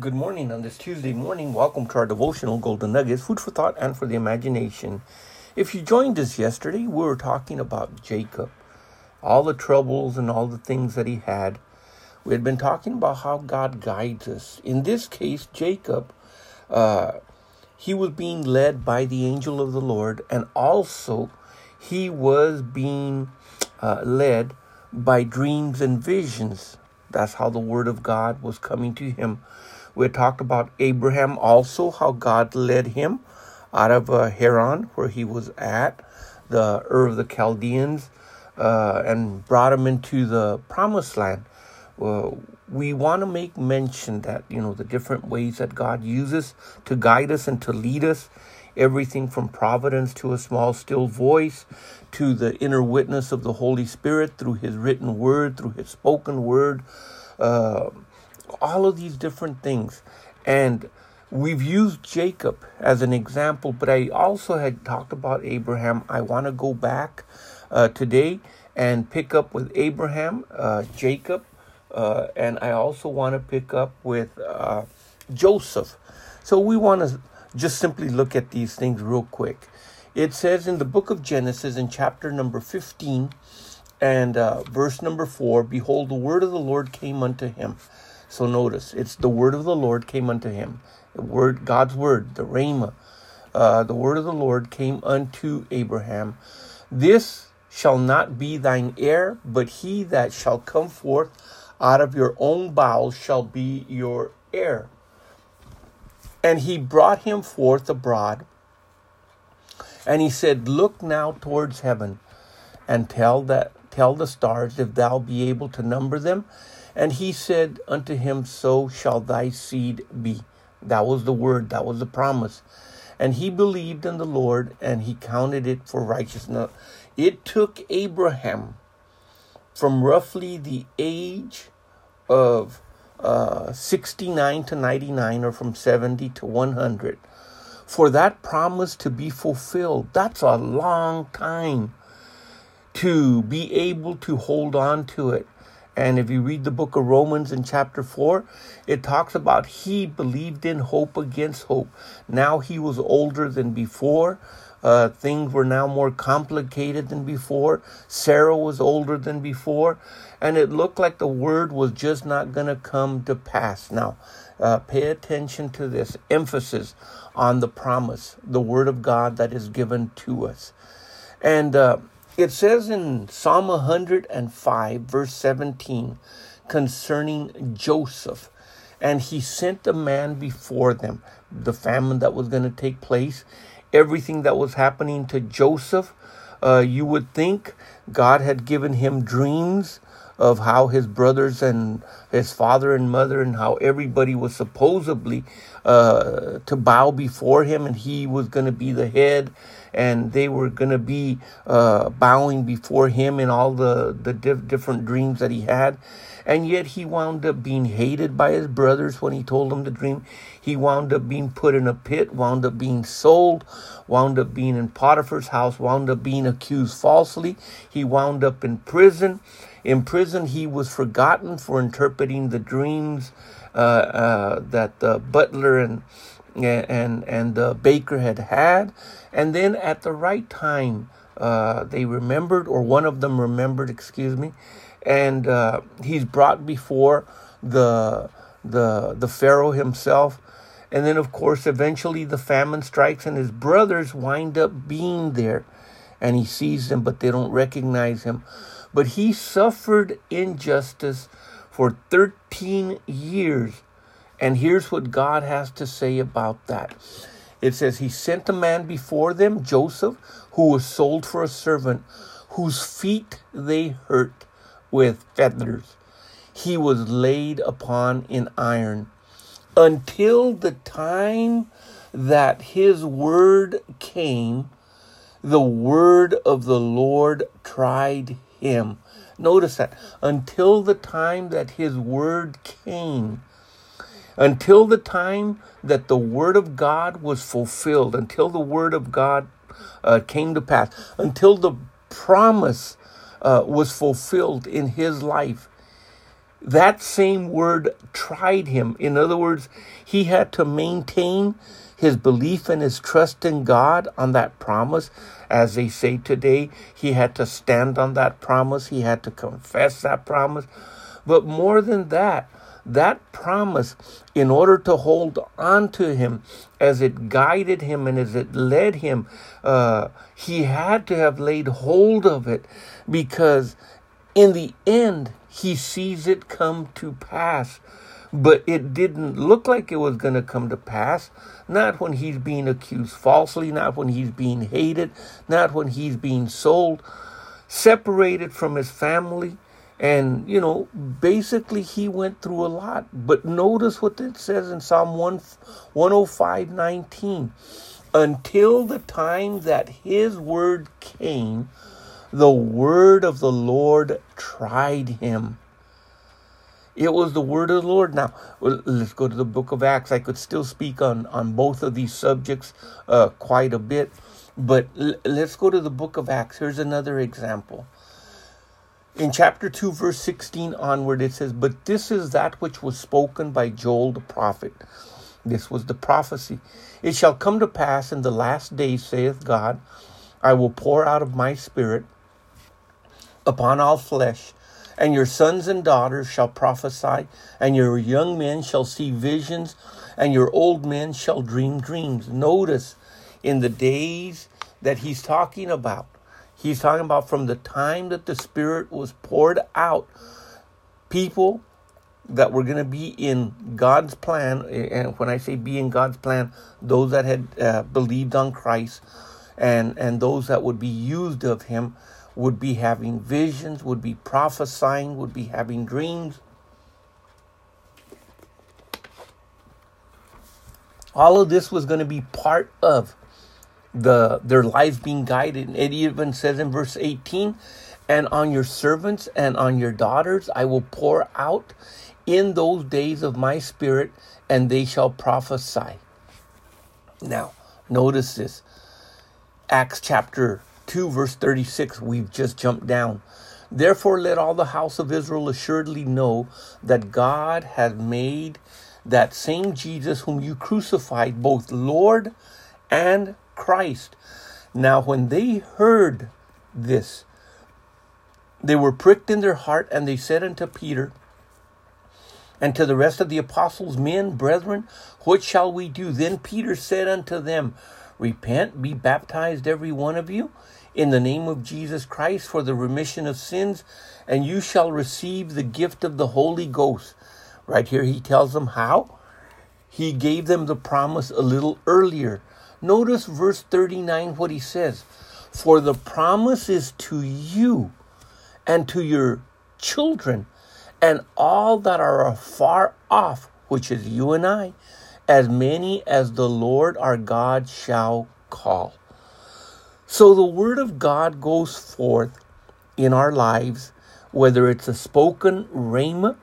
Good morning on this Tuesday morning. Welcome to our devotional Golden Nuggets, food for thought and for the imagination. If you joined us yesterday, we were talking about Jacob, all the troubles and all the things that he had. We had been talking about how God guides us. In this case, Jacob, uh, he was being led by the angel of the Lord, and also he was being uh, led by dreams and visions. That's how the word of God was coming to him. We talked about Abraham also, how God led him out of uh, Haran, where he was at, the Ur of the Chaldeans, uh, and brought him into the promised land. We want to make mention that, you know, the different ways that God uses to guide us and to lead us. Everything from providence to a small, still voice to the inner witness of the Holy Spirit through His written word, through His spoken word. Uh, all of these different things. And we've used Jacob as an example, but I also had talked about Abraham. I want to go back uh, today and pick up with Abraham, uh, Jacob, uh, and I also want to pick up with uh, Joseph. So we want to just simply look at these things real quick. It says in the book of Genesis, in chapter number 15 and uh, verse number 4 Behold, the word of the Lord came unto him. So notice, it's the word of the Lord came unto him. The word, God's word, the Rhema, uh, the word of the Lord came unto Abraham. This shall not be thine heir, but he that shall come forth out of your own bowels shall be your heir. And he brought him forth abroad, and he said, Look now towards heaven, and tell that tell the stars if thou be able to number them. And he said unto him, So shall thy seed be. That was the word, that was the promise. And he believed in the Lord, and he counted it for righteousness. It took Abraham from roughly the age of uh, 69 to 99, or from 70 to 100, for that promise to be fulfilled. That's a long time to be able to hold on to it. And if you read the book of Romans in chapter 4, it talks about he believed in hope against hope. Now he was older than before. Uh, things were now more complicated than before. Sarah was older than before. And it looked like the word was just not going to come to pass. Now, uh, pay attention to this emphasis on the promise, the word of God that is given to us. And uh, it says in Psalm 105, verse 17, concerning Joseph, and he sent a man before them, the famine that was going to take place, everything that was happening to Joseph. Uh, you would think God had given him dreams of how his brothers and his father and mother and how everybody was supposedly uh, to bow before him and he was going to be the head and they were going to be uh, bowing before him in all the, the diff- different dreams that he had. And yet he wound up being hated by his brothers when he told them the dream. He wound up being put in a pit, wound up being sold, wound up being in Potiphar's house, wound up being accused falsely. He wound up in prison. In prison, he was forgotten for interpreting the dreams uh, uh, that the butler and and and baker had had, and then at the right time, uh, they remembered, or one of them remembered, excuse me, and uh, he's brought before the the the pharaoh himself, and then of course eventually the famine strikes, and his brothers wind up being there, and he sees them, but they don't recognize him. But he suffered injustice for 13 years. And here's what God has to say about that. It says, He sent a man before them, Joseph, who was sold for a servant, whose feet they hurt with feathers. He was laid upon in iron until the time that his word came, the word of the Lord tried him. Notice that until the time that his word came, until the time that the word of God was fulfilled, until the word of God uh, came to pass, until the promise uh, was fulfilled in his life, that same word tried him. In other words, he had to maintain his belief and his trust in God on that promise. As they say today, he had to stand on that promise, he had to confess that promise. But more than that, that promise, in order to hold on to him as it guided him and as it led him, uh, he had to have laid hold of it because in the end, he sees it come to pass. But it didn't look like it was going to come to pass. Not when he's being accused falsely, not when he's being hated, not when he's being sold, separated from his family. And, you know, basically he went through a lot. But notice what it says in Psalm 1, 105 19. Until the time that his word came, the word of the Lord tried him. It was the word of the Lord. Now, let's go to the book of Acts. I could still speak on, on both of these subjects uh, quite a bit, but l- let's go to the book of Acts. Here's another example. In chapter 2, verse 16 onward, it says, But this is that which was spoken by Joel the prophet. This was the prophecy. It shall come to pass in the last days, saith God, I will pour out of my spirit upon all flesh and your sons and daughters shall prophesy, and your young men shall see visions, and your old men shall dream dreams. Notice in the days that he's talking about, he's talking about from the time that the Spirit was poured out, people that were going to be in God's plan, and when I say be in God's plan, those that had uh, believed on Christ and, and those that would be used of Him would be having visions, would be prophesying, would be having dreams. All of this was going to be part of the their lives being guided. And it even says in verse 18, and on your servants and on your daughters I will pour out in those days of my spirit, and they shall prophesy. Now, notice this. Acts chapter 2, verse 36, we've just jumped down. Therefore, let all the house of Israel assuredly know that God has made that same Jesus whom you crucified both Lord and Christ. Now, when they heard this, they were pricked in their heart, and they said unto Peter and to the rest of the apostles, Men, brethren, what shall we do? Then Peter said unto them, Repent, be baptized, every one of you, in the name of Jesus Christ for the remission of sins, and you shall receive the gift of the Holy Ghost. Right here, he tells them how. He gave them the promise a little earlier. Notice verse 39 what he says For the promise is to you and to your children and all that are afar off, which is you and I, as many as the Lord our God shall call. So the Word of God goes forth in our lives, whether it's a spoken rhema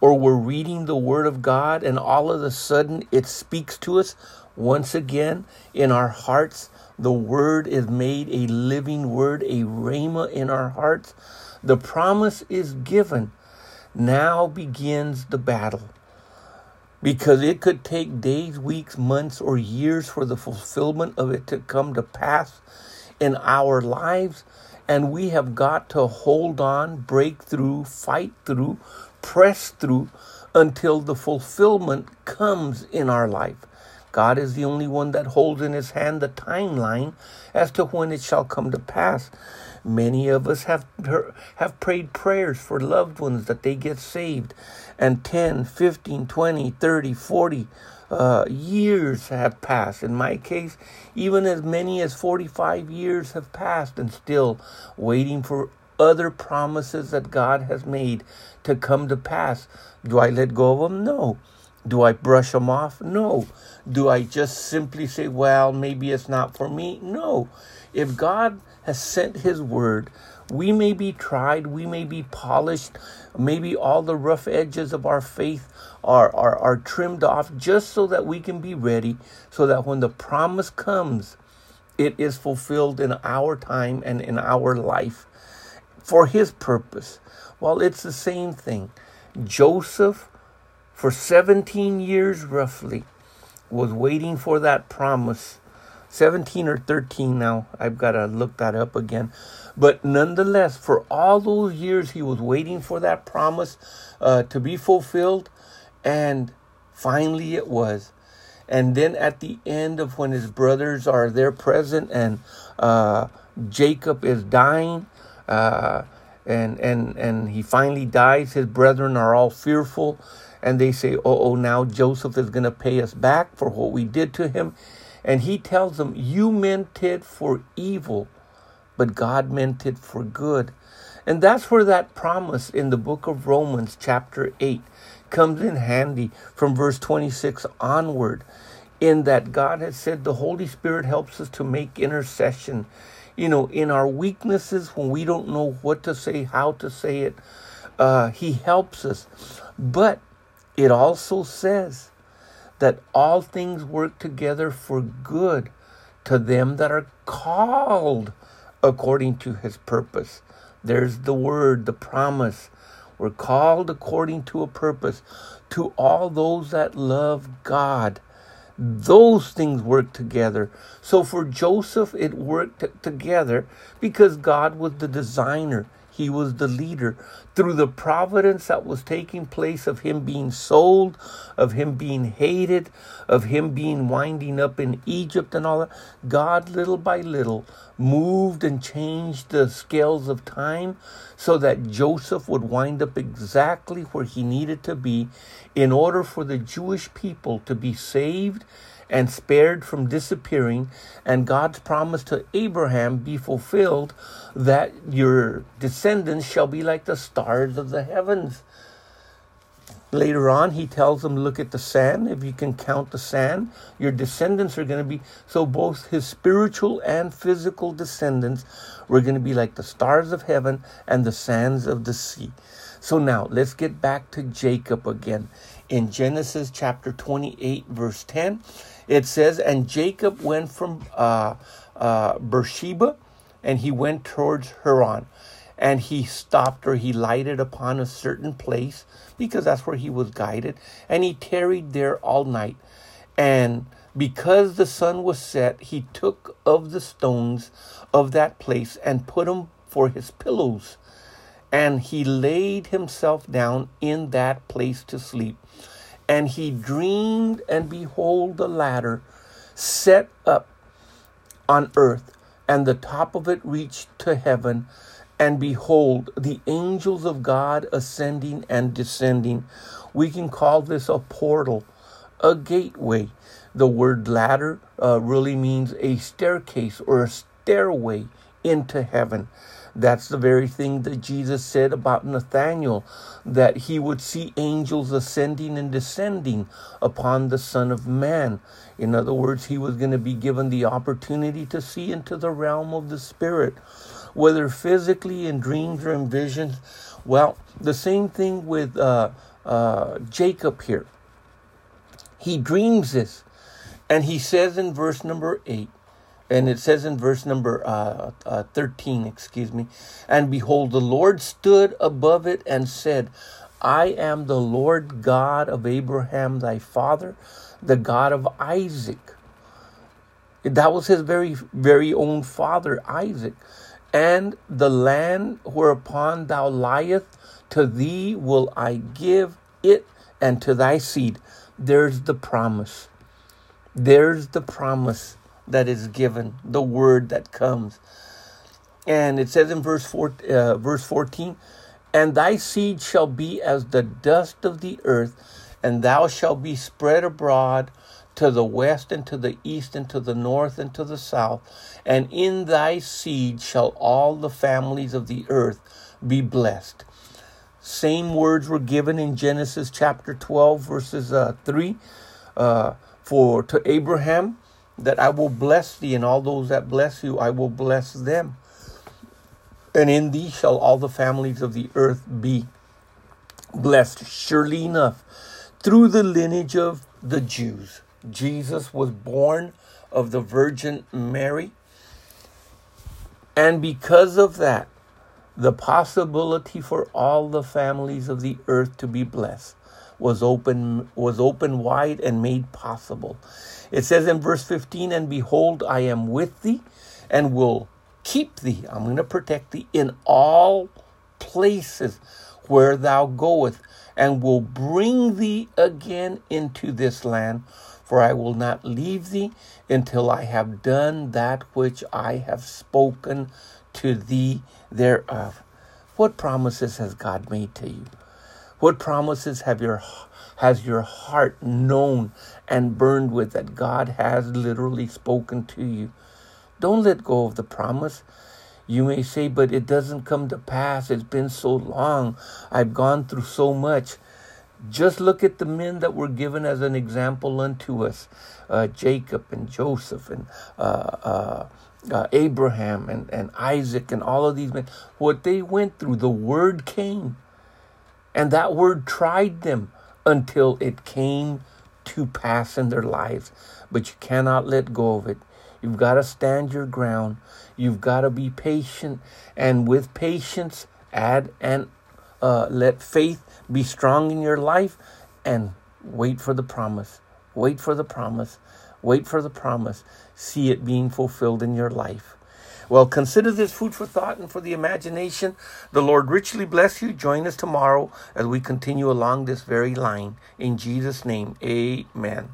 or we're reading the Word of God and all of a sudden it speaks to us once again in our hearts. The Word is made a living Word, a rhema in our hearts. The promise is given. Now begins the battle because it could take days, weeks, months, or years for the fulfillment of it to come to pass in our lives. And we have got to hold on, break through, fight through, press through until the fulfillment comes in our life. God is the only one that holds in his hand the timeline as to when it shall come to pass. Many of us have have prayed prayers for loved ones that they get saved and 10, 15, 20, 30, 40 uh, years have passed. In my case, even as many as 45 years have passed and still waiting for other promises that God has made to come to pass. Do I let go of them? No. Do I brush them off? No. Do I just simply say, well, maybe it's not for me? No. If God has sent His word, we may be tried, we may be polished, maybe all the rough edges of our faith are, are, are trimmed off just so that we can be ready, so that when the promise comes, it is fulfilled in our time and in our life for His purpose. Well, it's the same thing. Joseph, for 17 years roughly, was waiting for that promise. 17 or 13 now. I've got to look that up again. But nonetheless, for all those years, he was waiting for that promise uh, to be fulfilled. And finally it was. And then at the end of when his brothers are there present and uh, Jacob is dying, uh, and and and he finally dies. His brethren are all fearful, and they say, "Oh, oh, now Joseph is going to pay us back for what we did to him." And he tells them, "You meant it for evil, but God meant it for good." And that's where that promise in the book of Romans, chapter 8, comes in handy from verse 26 onward, in that God has said the Holy Spirit helps us to make intercession you know, in our weaknesses, when we don't know what to say, how to say it, uh, He helps us. But it also says that all things work together for good to them that are called according to His purpose. There's the word, the promise. We're called according to a purpose to all those that love God those things work together. So for Joseph, it worked together because God was the designer. He was the leader. Through the providence that was taking place of him being sold, of him being hated, of him being winding up in Egypt and all that, God little by little moved and changed the scales of time so that Joseph would wind up exactly where he needed to be in order for the Jewish people to be saved and spared from disappearing, and God's promise to Abraham be fulfilled that your descendants shall be like the stars of the heavens. Later on, he tells them, Look at the sand. If you can count the sand, your descendants are going to be. So, both his spiritual and physical descendants were going to be like the stars of heaven and the sands of the sea. So, now let's get back to Jacob again. In Genesis chapter 28, verse 10, it says, And Jacob went from uh, uh, Beersheba and he went towards Haran. And he stopped or he lighted upon a certain place because that's where he was guided. And he tarried there all night. And because the sun was set, he took of the stones of that place and put them for his pillows. And he laid himself down in that place to sleep. And he dreamed, and behold, the ladder set up on earth, and the top of it reached to heaven. And behold, the angels of God ascending and descending. We can call this a portal, a gateway. The word ladder uh, really means a staircase or a stairway into heaven. That's the very thing that Jesus said about Nathanael, that he would see angels ascending and descending upon the Son of Man. In other words, he was going to be given the opportunity to see into the realm of the Spirit, whether physically in dreams or in visions. Well, the same thing with uh, uh, Jacob here. He dreams this, and he says in verse number 8, and it says in verse number uh, uh, 13, excuse me, and behold, the Lord stood above it and said, I am the Lord God of Abraham thy father, the God of Isaac. That was his very, very own father, Isaac. And the land whereupon thou liest, to thee will I give it and to thy seed. There's the promise. There's the promise that is given, the word that comes. And it says in verse, four, uh, verse 14, And thy seed shall be as the dust of the earth, and thou shalt be spread abroad to the west and to the east and to the north and to the south. And in thy seed shall all the families of the earth be blessed. Same words were given in Genesis chapter 12, verses uh, 3 uh, for to Abraham that I will bless thee, and all those that bless you, I will bless them. And in thee shall all the families of the earth be blessed. Surely enough, through the lineage of the Jews, Jesus was born of the Virgin Mary. And because of that, the possibility for all the families of the earth to be blessed was open was open wide and made possible. It says in verse 15, and behold, I am with thee and will keep thee. I'm going to protect thee in all places where thou goest, and will bring thee again into this land. For I will not leave thee until I have done that which I have spoken to thee thereof. What promises has God made to you? What promises have your has your heart known and burned with that God has literally spoken to you? Don't let go of the promise. You may say, but it doesn't come to pass. It's been so long. I've gone through so much. Just look at the men that were given as an example unto us uh, Jacob and Joseph and uh, uh, uh, Abraham and, and Isaac and all of these men. What they went through, the word came. And that word tried them until it came to pass in their lives. But you cannot let go of it. You've got to stand your ground. You've got to be patient. And with patience, add and uh, let faith be strong in your life and wait for the promise. Wait for the promise. Wait for the promise. See it being fulfilled in your life. Well, consider this food for thought and for the imagination. The Lord richly bless you. Join us tomorrow as we continue along this very line. In Jesus' name, amen.